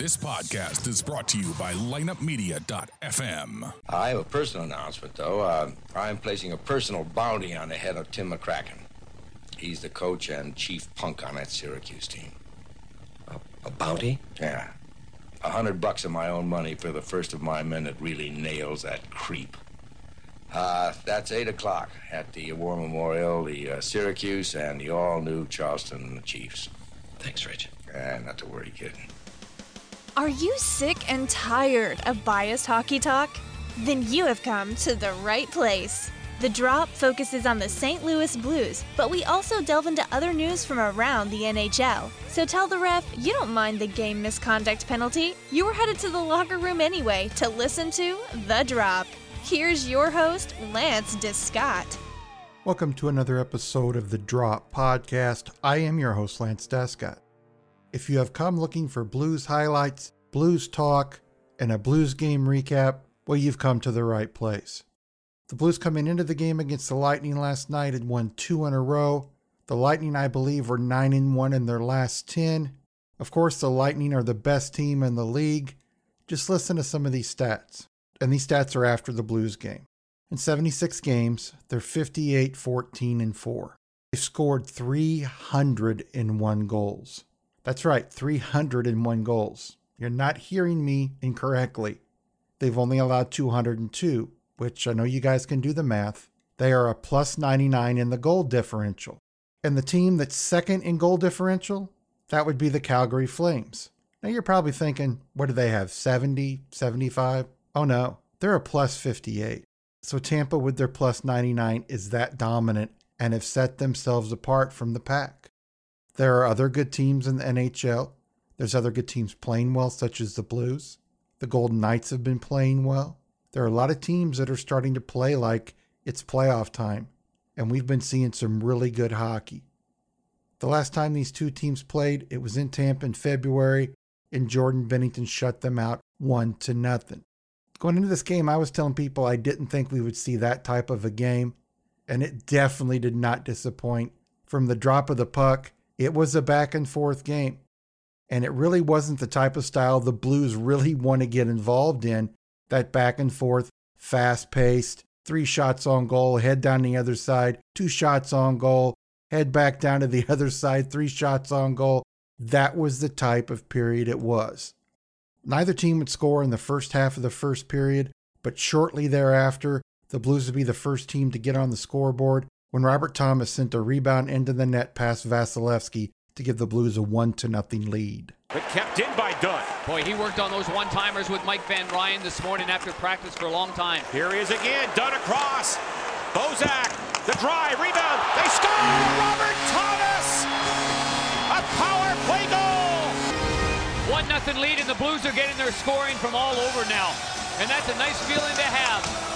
This podcast is brought to you by lineupmedia.fm. I have a personal announcement, though. Uh, I'm placing a personal bounty on the head of Tim McCracken. He's the coach and chief punk on that Syracuse team. A bounty? Yeah. A hundred bucks of my own money for the first of my men that really nails that creep. Uh, that's 8 o'clock at the War Memorial, the uh, Syracuse, and the all-new Charleston Chiefs. Thanks, Rich. Uh, not to worry, kid. Are you sick and tired of biased hockey talk? Then you have come to the right place. The Drop focuses on the St. Louis Blues, but we also delve into other news from around the NHL. So tell the ref you don't mind the game misconduct penalty. You were headed to the locker room anyway to listen to The Drop. Here's your host, Lance Descott. Welcome to another episode of the Drop Podcast. I am your host, Lance Descott. If you have come looking for blues highlights, blues talk, and a blues game recap, well, you've come to the right place. The Blues coming into the game against the Lightning last night had won two in a row. The Lightning, I believe, were 9 and 1 in their last 10. Of course, the Lightning are the best team in the league. Just listen to some of these stats. And these stats are after the Blues game. In 76 games, they're 58, 14, and 4. They've scored 301 goals. That's right, 301 goals. You're not hearing me incorrectly. They've only allowed 202, which I know you guys can do the math. They are a plus 99 in the goal differential. And the team that's second in goal differential, that would be the Calgary Flames. Now you're probably thinking, what do they have, 70, 75? Oh no, they're a plus 58. So Tampa, with their plus 99, is that dominant and have set themselves apart from the pack. There are other good teams in the NHL. There's other good teams playing well, such as the Blues. The Golden Knights have been playing well. There are a lot of teams that are starting to play like it's playoff time, and we've been seeing some really good hockey. The last time these two teams played, it was in Tampa in February, and Jordan Binnington shut them out one to nothing. Going into this game, I was telling people I didn't think we would see that type of a game, and it definitely did not disappoint. From the drop of the puck it was a back and forth game. And it really wasn't the type of style the Blues really want to get involved in that back and forth, fast paced, three shots on goal, head down the other side, two shots on goal, head back down to the other side, three shots on goal. That was the type of period it was. Neither team would score in the first half of the first period, but shortly thereafter, the Blues would be the first team to get on the scoreboard when Robert Thomas sent a rebound into the net past Vasilevskiy to give the Blues a 1 to nothing lead. But kept in by Dunn. Boy, he worked on those one-timers with Mike Van Ryn this morning after practice for a long time. Here he is again, Dunn across. Bozak, the drive, rebound. They score! Robert Thomas! A power play goal! One nothing lead, and the Blues are getting their scoring from all over now. And that's a nice feeling to have.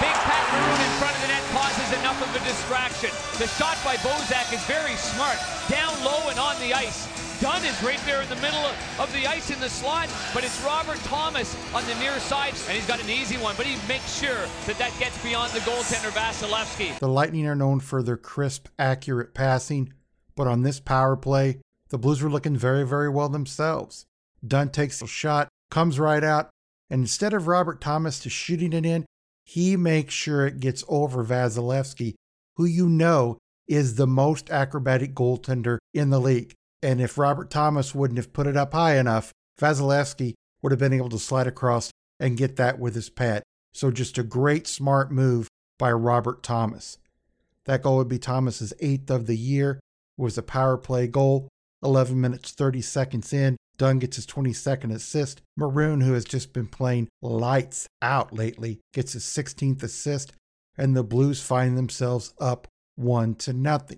Big Pat Maroon in front of the net causes enough of a distraction. The shot by Bozak is very smart. Down low and on the ice. Dunn is right there in the middle of the ice in the slot, but it's Robert Thomas on the near side, and he's got an easy one, but he makes sure that that gets beyond the goaltender Vasilevskiy. The Lightning are known for their crisp, accurate passing, but on this power play, the Blues were looking very, very well themselves. Dunn takes a shot, comes right out, and instead of Robert Thomas to shooting it in, he makes sure it gets over Vasilevskiy, who you know is the most acrobatic goaltender in the league. And if Robert Thomas wouldn't have put it up high enough, Vasilevskiy would have been able to slide across and get that with his pad. So just a great smart move by Robert Thomas. That goal would be Thomas's eighth of the year. It was a power play goal, 11 minutes 30 seconds in. Dunn gets his 22nd assist. Maroon, who has just been playing lights out lately, gets his 16th assist, and the Blues find themselves up one to nothing.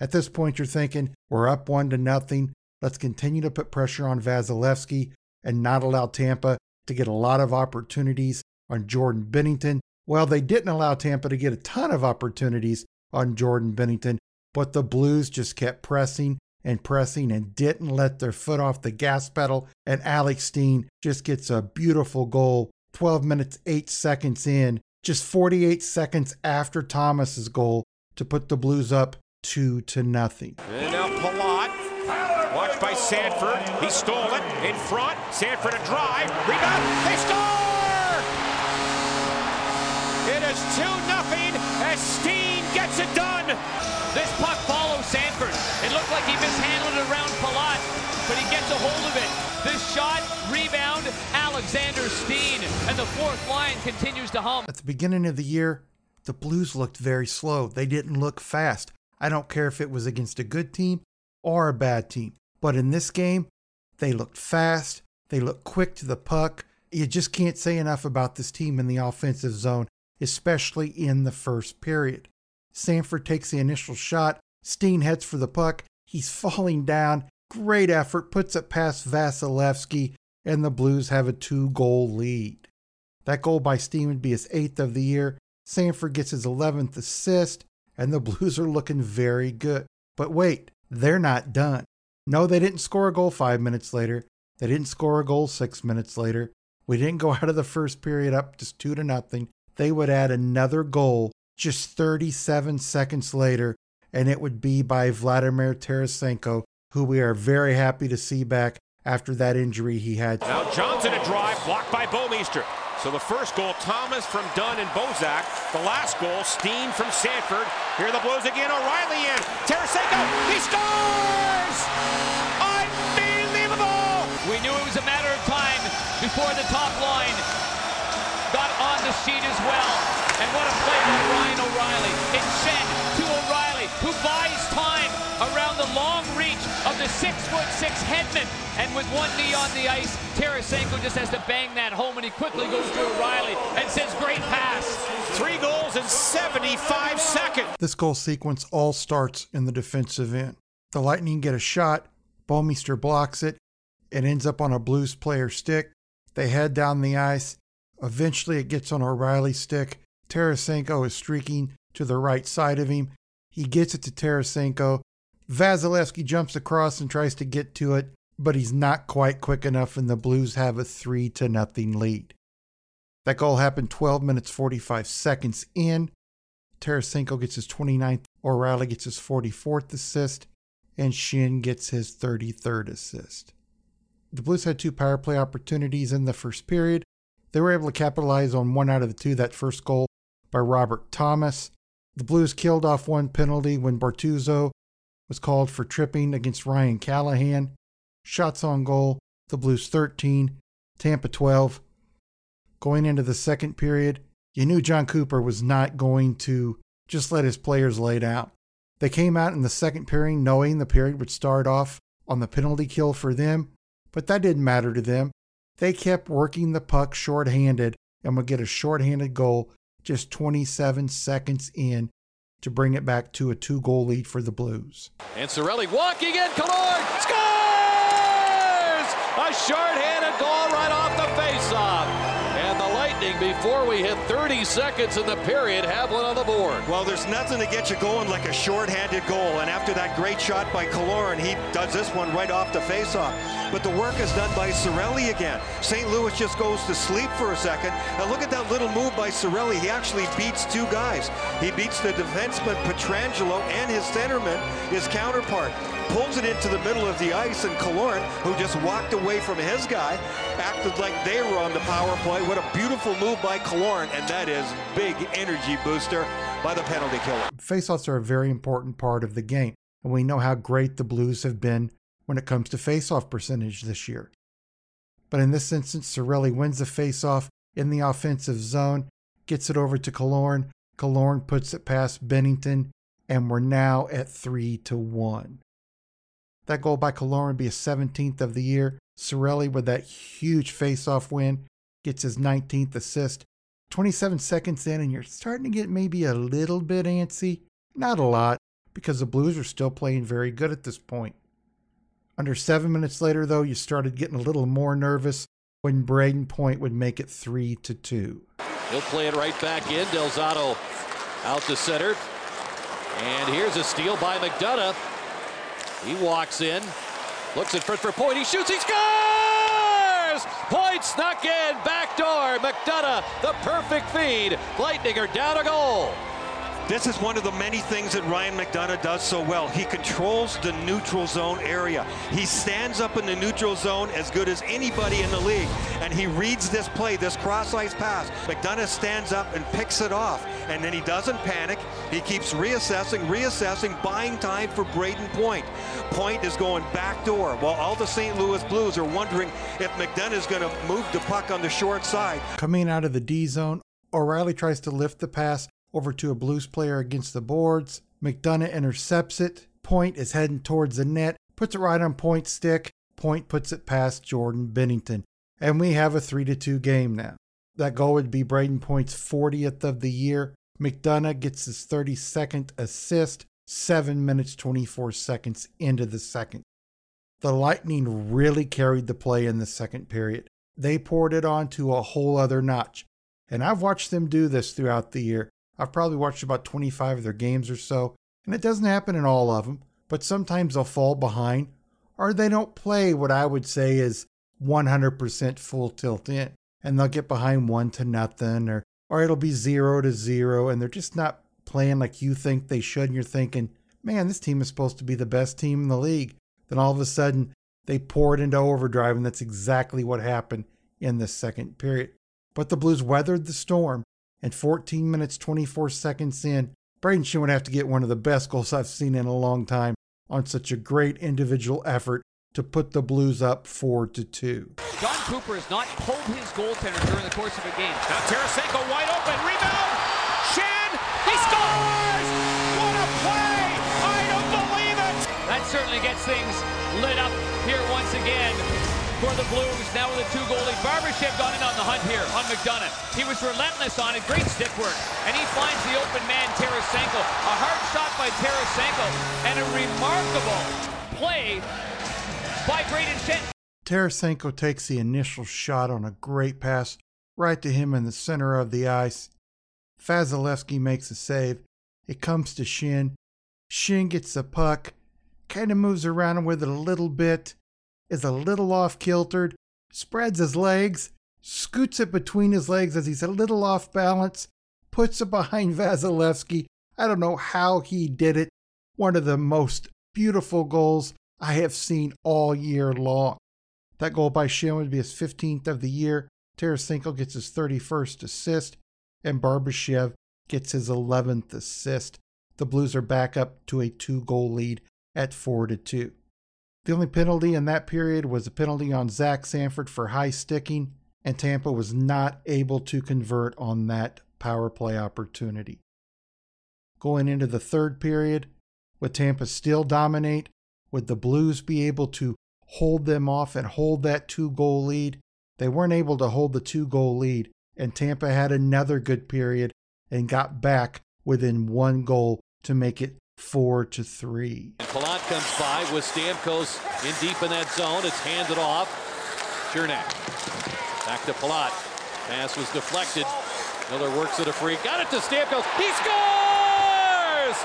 At this point, you're thinking, we're up one to nothing. Let's continue to put pressure on Vasilevskiy and not allow Tampa to get a lot of opportunities on Jordan Binnington. Well, they didn't allow Tampa to get a ton of opportunities on Jordan Binnington, but the Blues just kept pressing and pressing and didn't let their foot off the gas pedal. And Alex Steen just gets a beautiful goal 12 minutes, 8 seconds in, just 48 seconds after Thomas's goal to put the Blues up 2 to nothing. And now Palat Watched by Sanford. He stole it in front. Sanford a drive. Rebound. They score! It is 2 0 as Steen gets it done. This puck follows like he mishandled it around Palat, but he gets a hold of it. This shot, rebound, Alexander Steen, and the fourth line continues to hum. At the beginning of the year, the Blues looked very slow. They didn't look fast. I don't care if it was against a good team or a bad team. But in this game, they looked fast. They looked quick to the puck. You just can't say enough about this team in the offensive zone, especially in the first period. Sanford takes the initial shot. Steen heads for the puck. He's falling down. Great effort, puts it past Vasilevskiy, and the Blues have a two goal lead. That goal by Steen would be his eighth of the year. Sanford gets his 11th assist, and the Blues are looking very good. But wait, they're not done. No, they didn't score a goal five minutes later. They didn't score a goal six minutes later. We didn't go out of the first period up just two to nothing. They would add another goal just 37 seconds later, and it would be by Vladimir Tarasenko, who we are very happy to see back after that injury he had. Now Johnson a drive blocked by Bouwmeester. So the first goal, Thomas from Dunn and Bozak. The last goal, Steen from Sanford. Here the Blues again, O'Reilly in. Tarasenko, he scores! Unbelievable! We knew it was a matter of time before the top line got on the sheet as well. And what a play by Ryan O'Reilly. It's sent to O'Reilly, who buys time around the long reach of the six foot six Hedman. And with one knee on the ice, Tarasenko just has to bang that home, and he quickly goes to O'Reilly and says, "Great pass." Three goals in 75 seconds. This goal sequence all starts in the defensive end. The Lightning get a shot, Bouwmeester blocks it, it ends up on a Blues player stick. They head down the ice. Eventually, it gets on O'Reilly's stick. Tarasenko is streaking to the right side of him. He gets it to Tarasenko. Vasilevskiy jumps across and tries to get to it, but he's not quite quick enough, and the Blues have a 3 to nothing lead. That goal happened 12 minutes 45 seconds in. Tarasenko gets his 29th, O'Reilly gets his 44th assist, and Schenn gets his 33rd assist. The Blues had two power play opportunities in the first period. They were able to capitalize on one out of the two, that first goal by Robert Thomas. The Blues killed off one penalty when Bortuzzo was called for tripping against Ryan Callahan. Shots on goal, the Blues 13, Tampa 12. Going into the second period, you knew Jon Cooper was not going to just let his players lay down. They came out in the second period knowing the period would start off on the penalty kill for them, but that didn't matter to them. They kept working the puck shorthanded and would get a shorthanded goal just 27 seconds in to bring it back to a two goal lead for the Blues. And Cirelli walking in, Killorn scores! A shorthanded goal right off the faceoff. Before we hit 30 seconds in the period, have one on the board. Well, there's nothing to get you going like a shorthanded goal. And after that great shot by Killorn, he does this one right off the faceoff. But the work is done by Cirelli again. St. Louis just goes to sleep for a second. And look at that little move by Cirelli. He actually beats two guys. He beats the defenseman Pietrangelo and his centerman, his counterpart. Pulls it into the middle of the ice, and Killorn, who just walked away from his guy, acted like they were on the power play. What a beautiful move by Killorn, and that is big energy booster by the penalty killer. Faceoffs are a very important part of the game, and we know how great the Blues have been when it comes to faceoff percentage this year. But in this instance, Cirelli wins the faceoff in the offensive zone, gets it over to Killorn. Killorn puts it past Binnington, and we're now at 3 to 1. That goal by would be a 17th of the year. Cirelli with that huge faceoff win, gets his 19th assist. 27 seconds in, and you're starting to get maybe a little bit antsy. Not a lot, because the Blues are still playing very good at this point. Under seven minutes later, though, you started getting a little more nervous when Brayden Point would make it 3 to 2. He'll play it right back in. Del Zotto out to center. And here's a steal by McDonagh. He walks in, looks at front for Point. He shoots, he scores! Point snuck in, back door. McDonagh, the perfect feed. Lightning are down a goal. This is one of the many things that Ryan McDonagh does so well. He controls the neutral zone area. He stands up in the neutral zone as good as anybody in the league, and he reads this play, this cross-ice pass. McDonagh stands up and picks it off, and then he doesn't panic. He keeps reassessing, reassessing, buying time for Brayden Point. Point is going back door, while all the St. Louis Blues are wondering if McDonagh is going to move the puck on the short side. Coming out of the D zone, O'Reilly tries to lift the pass over to a Blues player against the boards. McDonagh intercepts it. Point is heading towards the net, puts it right on Point's stick. Point puts it past Jordan Binnington. And we have a 3 to 2 game now. That goal would be Brayden Point's 40th of the year. McDonagh gets his 32nd assist, 7 minutes 24 seconds into the second. The Lightning really carried the play in the second period. They poured it on to a whole other notch. And I've watched them do this throughout the year. I've probably watched about 25 of their games or so, and it doesn't happen in all of them, but sometimes they'll fall behind or they don't play what I would say is 100% full tilt in. And they'll get behind one to nothing or or it'll be zero to zero and they're just not playing like you think they should and you're thinking, man, this team is supposed to be the best team in the league. Then all of a sudden they pour it into overdrive and that's exactly what happened in the second period. But the Blues weathered the storm and 14 minutes 24 seconds in, Brayden Schenn would have to get one of the best goals I've seen in a long time on such a great individual effort to put the Blues up 4 to 2. Jon Cooper has not pulled his goaltender during the course of a game. Now Tarasenko wide open, rebound. Schenn, he scores! What a play! I don't believe it! That certainly gets things lit up here once again for the Blues. Now with a two-goal lead. Barbashev got in on the hunt here on McDonagh. He was relentless on it. Great stick work. And he finds the open man, Tarasenko. A hard shot by Tarasenko. And a remarkable play by Brayden Schenn. Tarasenko takes the initial shot on a great pass right to him in the center of the ice. Vasilevskiy makes a save. It comes to Schenn. Schenn gets the puck, kind of moves around with it a little bit, is a little off kiltered, spreads his legs, scoots it between his legs as he's a little off balance, puts it behind Vasilevskiy. I don't know how he did it. One of the most beautiful goals I have seen all year long. That goal by Schenn would be his 15th of the year. Tarasenko gets his 31st assist, and Barbashev gets his 11th assist. The Blues are back up to a two goal lead at 4 to 2. The only penalty in that period was a penalty on Zach Sanford for high sticking, and Tampa was not able to convert on that power play opportunity. Going into the third period, would Tampa still dominate? Would the Blues be able to hold them off and hold that two goal lead? They weren't able to hold the two goal lead, and Tampa had another good period and got back within one goal to make it four to three. And Palat comes by with Stamkos in deep in that zone. It's handed off. Cernak back to Palat. Pass was deflected. Miller works it a free. Got it to Stamkos. He scores!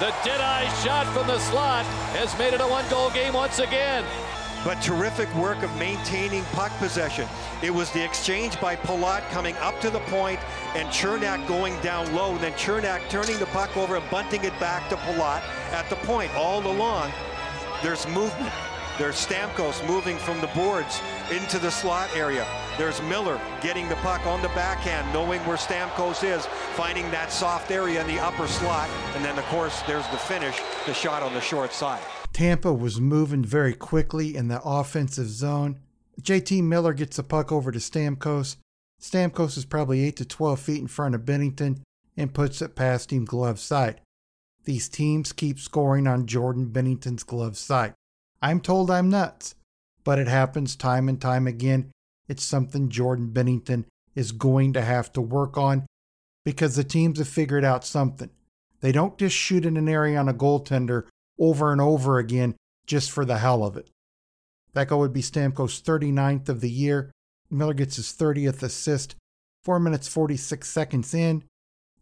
The dead-eye shot from the slot has made it a one-goal game once again but terrific work of maintaining puck possession. It was the exchange by Palat coming up to the point and Cernak going down low, then Cernak turning the puck over and bunting it back to Palat at the point. All along, there's movement. There's Stamkos moving from the boards into the slot area. There's Miller getting the puck on the backhand, knowing where Stamkos is, finding that soft area in the upper slot. And then, of course, there's the finish, the shot on the short side. Tampa was moving very quickly in the offensive zone. JT Miller gets the puck over to Stamkos. Stamkos is probably 8 to 12 feet in front of Binnington and puts it past him glove side. These teams keep scoring on Jordan Binnington's glove side. I'm told I'm nuts, but it happens time and time again. It's something Jordan Binnington is going to have to work on because the teams have figured out something. They don't just shoot in an area on a goaltender over and over again just for the hell of it. That goal would be Stamkos' 39th of the year. Miller gets his 30th assist, 4 minutes 46 seconds in.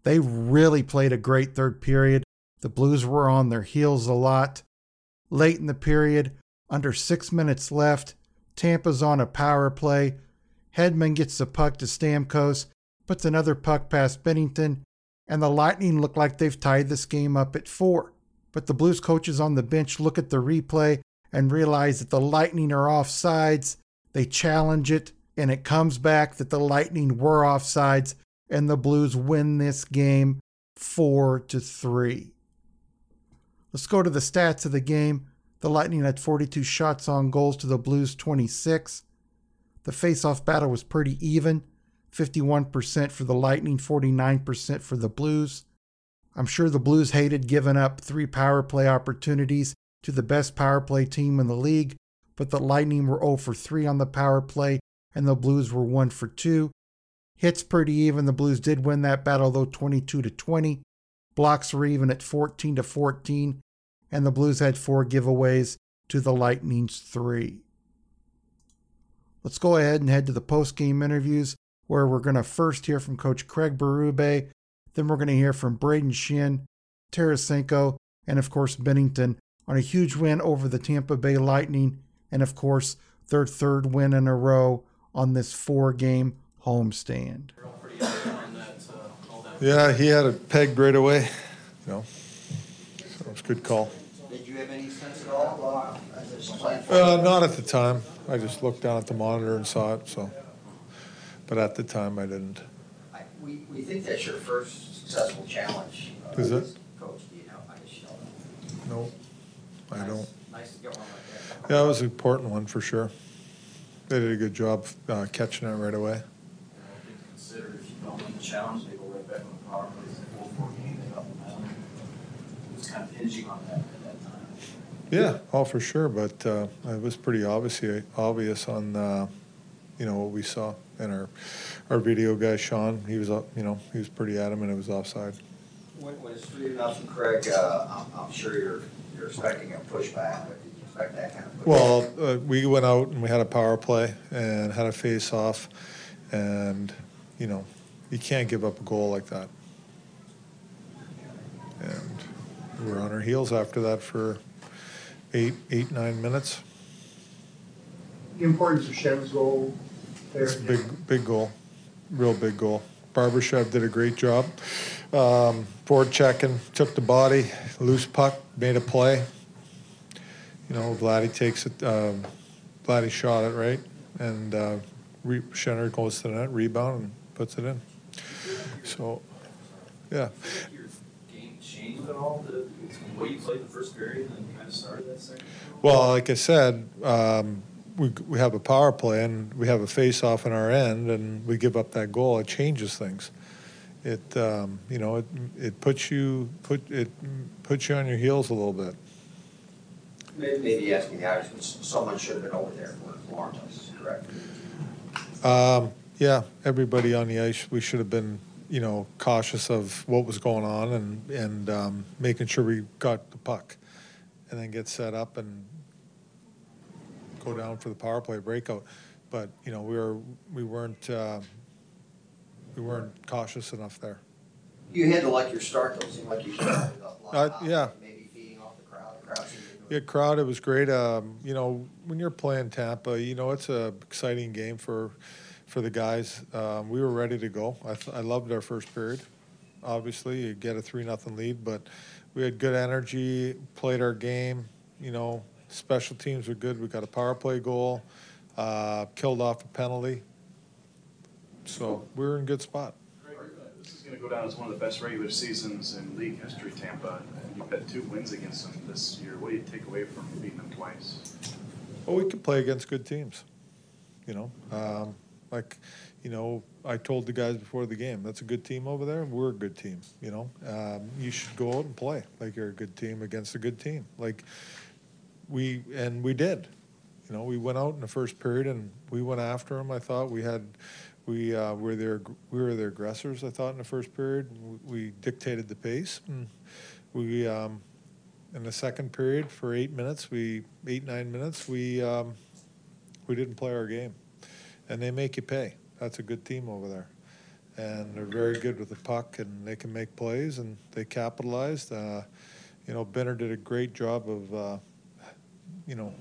They really played a great third period. The Blues were on their heels a lot. Late in the period, under six minutes left, Tampa's on a power play. Hedman gets the puck to Stamkos, puts another puck past Binnington, and the Lightning look like they've tied this game up at four. But the Blues coaches on the bench look at the replay and realize that the Lightning are offsides. They challenge it, and it comes back that the Lightning were offsides, and the Blues win this game four to three. Let's go to the stats of the game. The Lightning had 42 shots on goals to the Blues 26. The face-off battle was pretty even. 51% for the Lightning, 49% for the Blues. I'm sure the Blues hated giving up three power play opportunities to the best power play team in the league, but the Lightning were 0 for 3 on the power play and the Blues were 1 for 2. Hits pretty even. The Blues did win that battle though 22 to 20. Blocks were even at 14 to 14 and the Blues had four giveaways to the Lightning's 3. Let's go ahead and head to the post-game interviews where we're going to first hear from Coach Craig Berube, then we're going to hear from Brayden Schenn, Tarasenko, and of course Binnington on a huge win over the Tampa Bay Lightning, and of course their third win in a row on this four-game homestand. Yeah, he had it pegged right away. You know, so it was a good call. Did you have any sense at all uh, as this plan? Uh, not at the time. I just looked down at the monitor and saw it. So, but at the time, I didn't. We, we think that's your first successful challenge. uh, Is it? Coach, do you know? I just don't know. No, I don't. Nice to get one like that. Yeah, it was an important one for sure. They did a good job uh, catching it right away. consider if you don't win the challenge, they go right back on the power plays and four four game, they up the medal. It was kind of hinging on that at that time. Yeah, all for sure. But uh, it was pretty obviously obvious on uh, you know what we saw and our our video guy Sean. He was up. You know he was pretty adamant it was offside. When, when it's three nothing, Craig, uh, I'm, I'm sure you're, you're expecting a pushback, but did you expect that kind of pushback? Well, uh, we went out and we had a power play and had a face off, and you know, you can't give up a goal like that. And we were on our heels after that for eight, eight, nine minutes. The importance of Shev's goal there. It's a big, big goal, real big goal. Barbashev did a great job. Um, forward checking, took the body, loose puck, made a play. You know, Vladdy takes it. Um, Vladdy shot it right, and uh, re- Schenner goes to the net, rebound, and puts it in. So, yeah, Your game changed at all, the, the way you played the first period and then kind of started that second? Well, like I said, um, we, we have a power play and we have a face off in our end, and we give up that goal. It changes things. It um, you know it it puts you put it puts you on your heels a little bit. Maybe, maybe asking the but someone should have been over there for Florence, correct? Um, yeah, everybody on the ice. We should have been you know cautious of what was going on and and um, making sure we got the puck, and then get set up and go down for the power play breakout. But you know we were we weren't uh, we weren't cautious enough there. You had to like your start though, it seemed like you started up. Uh, yeah. Maybe feeding off the crowd, the crowd seemed to do it. Yeah, crowd. It was great. Um, you know, when you're playing Tampa, you know it's a exciting game for for the guys. Um, we were ready to go. I, th- I loved our first period. Obviously, you get a three nothing lead, but we had good energy. Played our game. You know, special teams were good. We got a power play goal. Uh, killed off a penalty. So we were in good spot. This is gonna go down as one of the best regular seasons in league history, Tampa, and you've had two wins against them this year. What do you take away from beating them twice? Well, we can play against good teams. You know, um, like, you know, I told the guys before the game, that's a good team over there. We're a good team. You know, um, you should go out and play like you're a good team against a good team. Like we and we did. You know, we went out in the first period and we went after them. I thought we had, we uh, were their we were their aggressors. I thought in the first period we, we dictated the pace and we. Um, in the second period for eight minutes, we eight nine minutes, we um, we didn't play our game, and they make you pay. That's a good team over there, and they're very good with the puck, and they can make plays, and they capitalized. Uh, you know, Benner did a great job of, uh, you know,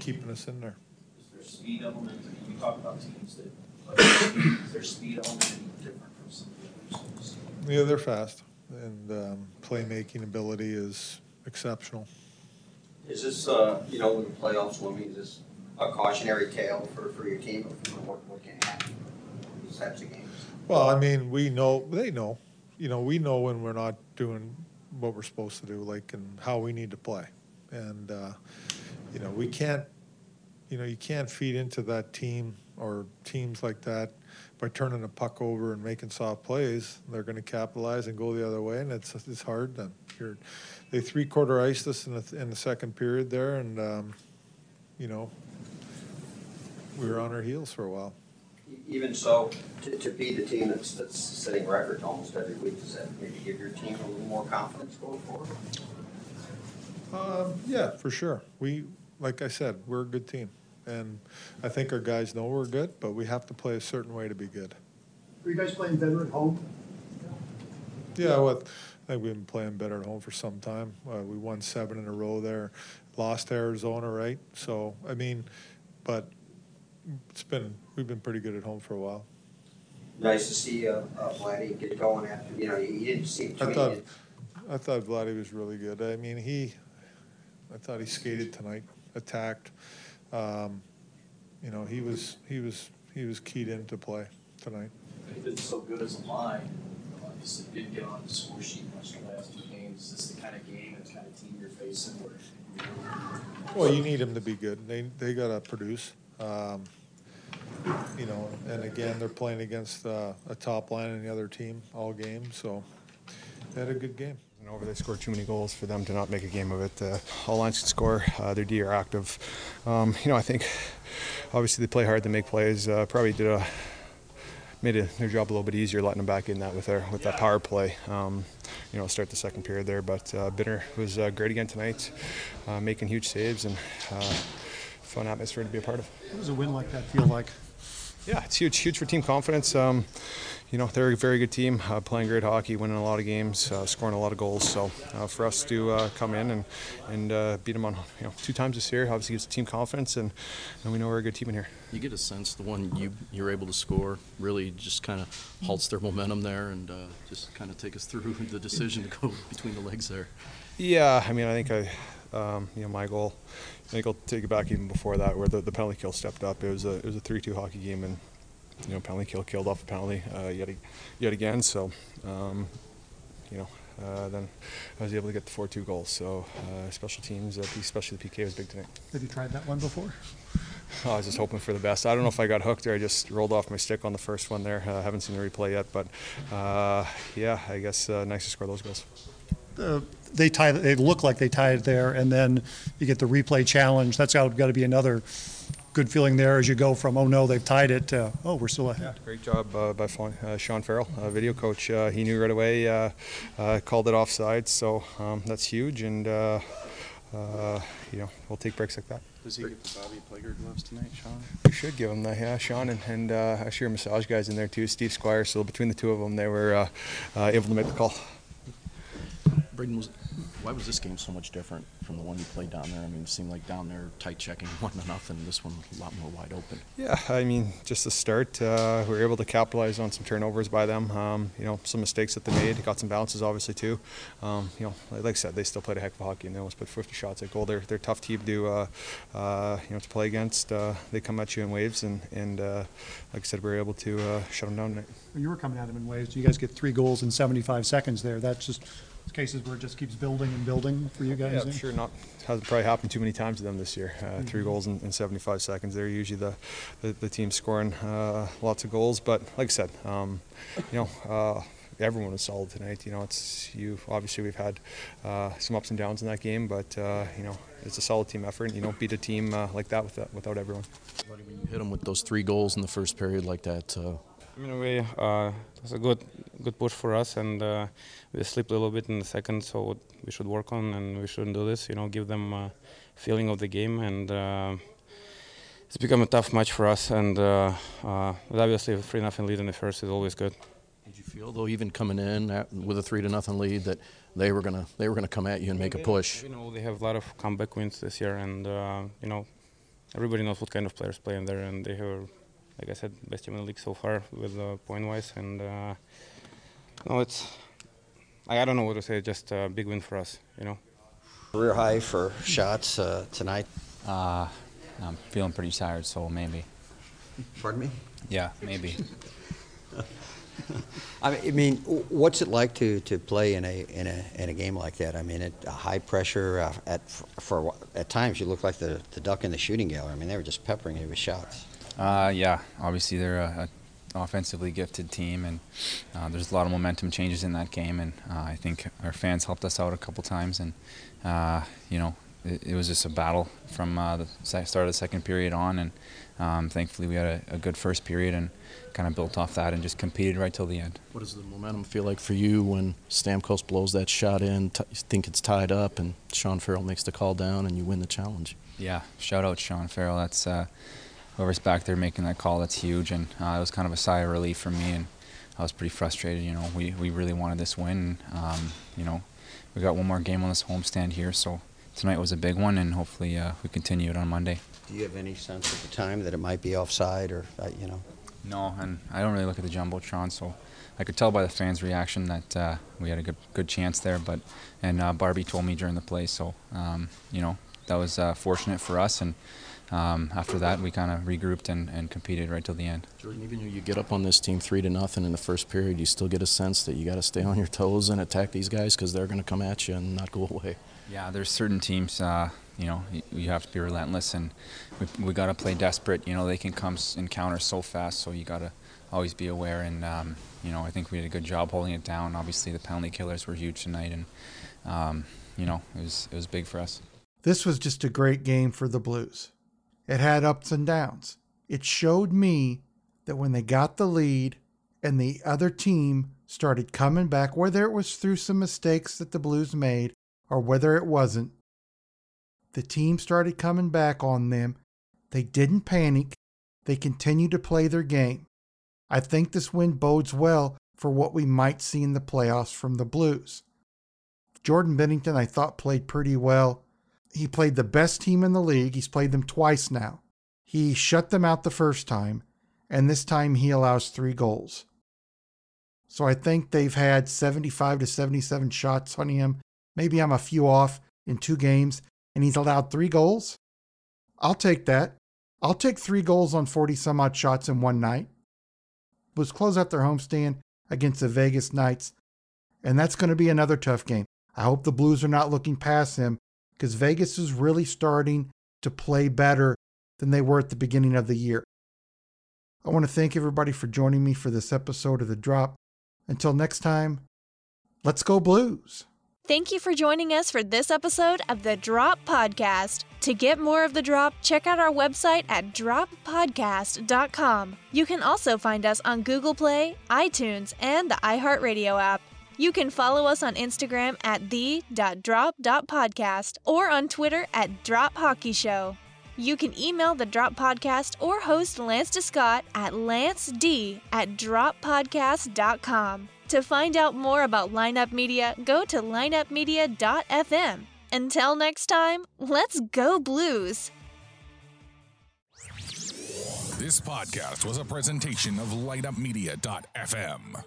keeping us in there. Is there speed element, you talk about teams that, like, is there speed element any different from some of the other teams? Yeah, they're fast, and um, playmaking ability is exceptional. Is this, uh, you know, in the playoffs, swimming, is this a cautionary tale for, for your team of you know, what, what can happen in these types of games? Well, I mean, we know, they know, you know, we know when we're not doing what we're supposed to do, like, and how we need to play. And, uh, you know, we can't, you know, you can't feed into that team or teams like that by turning the puck over and making soft plays. They're going to capitalize and go the other way, and it's it's hard. Then You're, they three quarter iced us in the in the second period there, and um, you know, we were on our heels for a while. Even so, to, to be the team that's, that's setting records almost every week, does that maybe give your team a little more confidence going forward? Um, yeah, for sure. We, like I said, we're a good team. And I think our guys know we're good, but we have to play a certain way to be good. Are you guys playing better at home? Yeah, well, I think we've been playing better at home for some time. Uh, we won seven in a row there, lost to Arizona, right? So, I mean, but it's been, we've been pretty good at home for a while. Nice to see, uh, uh, Vladdy get going after, you know, you you didn't seem to I thought, I thought Vladdy was really good. I mean, he, I thought he skated tonight, attacked. Um, you know, he was, he was, he was keyed into play tonight. They've so good as a line, obviously didn't get on the score sheet much the last two games. Is this the kind of game and the kind of team you're facing where Well, you need them to be good. They, they gotta produce. Um, you know, and again, they're playing against, uh, a top line and the other team all game, so they had a good game. And over, they scored too many goals for them to not make a game of it. Uh, all lines can score. Uh, their D are active. Um, you know, I think obviously they play hard. They make plays. Uh, probably did a made a, their job a little bit easier letting them back in that with their with that power play. Um, you know, start the second period there. But uh, Binner was uh, great again tonight, uh, making huge saves and uh, fun atmosphere to be a part of. What does a win like that feel like? Yeah, it's huge, huge for team confidence. Um, you know, they're a very good team, uh, playing great hockey, winning a lot of games, uh, scoring a lot of goals. So uh, for us to uh, come in and and uh, beat them on you know two times this year, obviously gives the team confidence, and, and we know we're a good team in here. You get a sense the one you you're able to score really just kind of halts their momentum there, and uh, just kind of take us through the decision to go between the legs there. Yeah, I mean, I think I, um, you know, my goal. I think I'll take it back even before that, where the, the penalty kill stepped up. It was a it was a three-two hockey game, and you know, penalty kill killed off a penalty uh, yet yet again. So, um, you know, uh, then I was able to get the four-two goals. So, uh, special teams, uh, especially the PK, was big tonight. Have you tried that one before? I was just hoping for the best. I don't know if I got hooked or I just rolled off my stick on the first one there. I uh, haven't seen the replay yet, but uh, yeah, I guess uh, nice to score those goals. uh, they tie. They look like they tied it there, and then you get the replay challenge. That's got, got to be another good feeling there as you go from oh no they've tied it to oh we're still ahead. Great job uh, by uh, Sean Farrell, uh, video coach. Uh, he knew right away, uh, uh, called it offside, so um, that's huge, and uh, uh, you know we'll take breaks like that. Does he get the Bobby Plager gloves tonight, Sean? We should give him that, yeah. Sean and, and uh, actually our massage guys in there too, Steve Squire. So between the two of them, they were uh, uh, able to make the call. Brayden, was, why was this game so much different from the one you played down there? I mean, it seemed like down there tight checking one to nothing. This one a lot more wide open. Yeah, I mean, just the start, uh, we were able to capitalize on some turnovers by them. Um, you know, some mistakes that they made. Got some bounces, obviously, too. Um, you know, like, like I said, they still played a heck of a hockey, and they almost put 50 shots at goal. They're they're a tough team to uh, uh, you know to play against. Uh, they come at you in waves, and and uh, like I said, we were able to uh, shut them down tonight. You were coming at them in waves, you guys get three goals in 75 seconds there. That's just cases where it just keeps building and building for you guys. Yeah, eh? sure. Not hasn't probably happened too many times to them this year. Uh, Three Mhm. goals in, in 75 seconds. They're usually the the, the team scoring uh, lots of goals. But like I said, um, you know. Uh, Everyone was solid tonight. You know, it's you. Obviously, we've had uh, some ups and downs in that game, but uh, you know, it's a solid team effort. You don't beat a team uh, like that without, without everyone. When you hit them with those three goals in the first period like that, In a way, uh, it was a good good push for us, and uh, we slipped a little bit in the second, so we should work on, and we shouldn't do this. You know, give them a feeling of the game, and uh, it's become a tough match for us. And uh, uh, obviously, a three nothing lead in the first is always good. did you feel though, even coming in at, with a three to nothing lead, that they were gonna they were gonna come at you and make a push? You know, they have a lot of comeback wins this year, and uh, you know, everybody knows what kind of players play in there, and they have, like I said, best team in the league so far with uh, point wise, and uh, No, it's. I, I don't know what to say. Just a big win for us, you know. Career high for shots uh, tonight. Uh, I'm feeling pretty tired, so maybe. Pardon me? Yeah, maybe. I mean, what's it like to, to play in a in a in a game like that? I mean, at high pressure. Uh, at for at times, you look like the, the duck in the shooting gallery. I mean, they were just peppering you with shots. Uh, yeah, obviously they're a, a offensively gifted team, and uh, there's a lot of momentum changes in that game. And uh, I think our fans helped us out a couple times, and uh, you know, it, it, was just a battle from uh, the start of the second period on, and um, thankfully we had a, a good first period and kind of built off that and just competed right till the end. What does the momentum feel like for you when Stamkos blows that shot in? T- you think it's tied up, and Sean Farrell makes the call down, and you win the challenge. Yeah, shout out Sean Farrell. That's uh, whoever's back there making that call. That's huge, and uh, it was kind of a sigh of relief for me. And I was pretty frustrated. You know, we we really wanted this win. Um, you know, we got one more game on this homestand here, so tonight was a big one, and hopefully uh, we continue it on Monday. Do you have any sense at the time that it might be offside, or uh, you know? No, and I don't really look at the jumbotron, so I could tell by the fans' reaction that uh, we had a good good chance there. But and uh, Barbie told me during the play, so um, you know that was uh, fortunate for us. And um, after that, we kind of regrouped and, and competed right till the end. Jordan, even though you get up on this team three to nothing in the first period, you still get a sense that you got to stay on your toes and attack these guys because they're going to come at you and not go away. Yeah, there's certain teams. Uh, you know, you have to be relentless, and we, we got to play desperate. You know, they can come and counter so fast, so you got to always be aware. And um, you know, I think we did a good job holding it down. Obviously, the penalty killers were huge tonight, and um, you know, it was it was big for us. This was just a great game for the Blues. It had ups and downs. It showed me that when they got the lead and the other team started coming back, whether it was through some mistakes that the Blues made or whether it wasn't, the team started coming back on them. They didn't panic. They continued to play their game. I think this win bodes well for what we might see in the playoffs from the Blues. Jordan Binnington, I thought, played pretty well. He played the best team in the league. He's played them twice now. He shut them out the first time, and this time he allows three goals. So I think they've had 75 to 77 shots on him. Maybe I'm a few off in two games, and he's allowed three goals. I'll take that. I'll take three goals on 40 some odd shots in one night. Was close out their homestand against the Vegas Knights, and that's going to be another tough game. I hope the Blues are not looking past him because Vegas is really starting to play better than they were at the beginning of the year. I want to thank everybody for joining me for this episode of The Drop. Until next time, let's go Blues. Thank you for joining us for this episode of the Drop Podcast. To get more of The Drop, check out our website at droppodcast.com. You can also find us on Google Play, iTunes, and the iHeartRadio app. You can follow us on Instagram at the.drop.podcast or on Twitter at Drop Hockey Show. You can email the Drop Podcast or host Lance DeScott at lanced at droppodcast.com. To find out more about Lineup Media, go to lineupmedia.fm. Until next time, let's go Blues! This podcast was a presentation of lineupmedia.fm.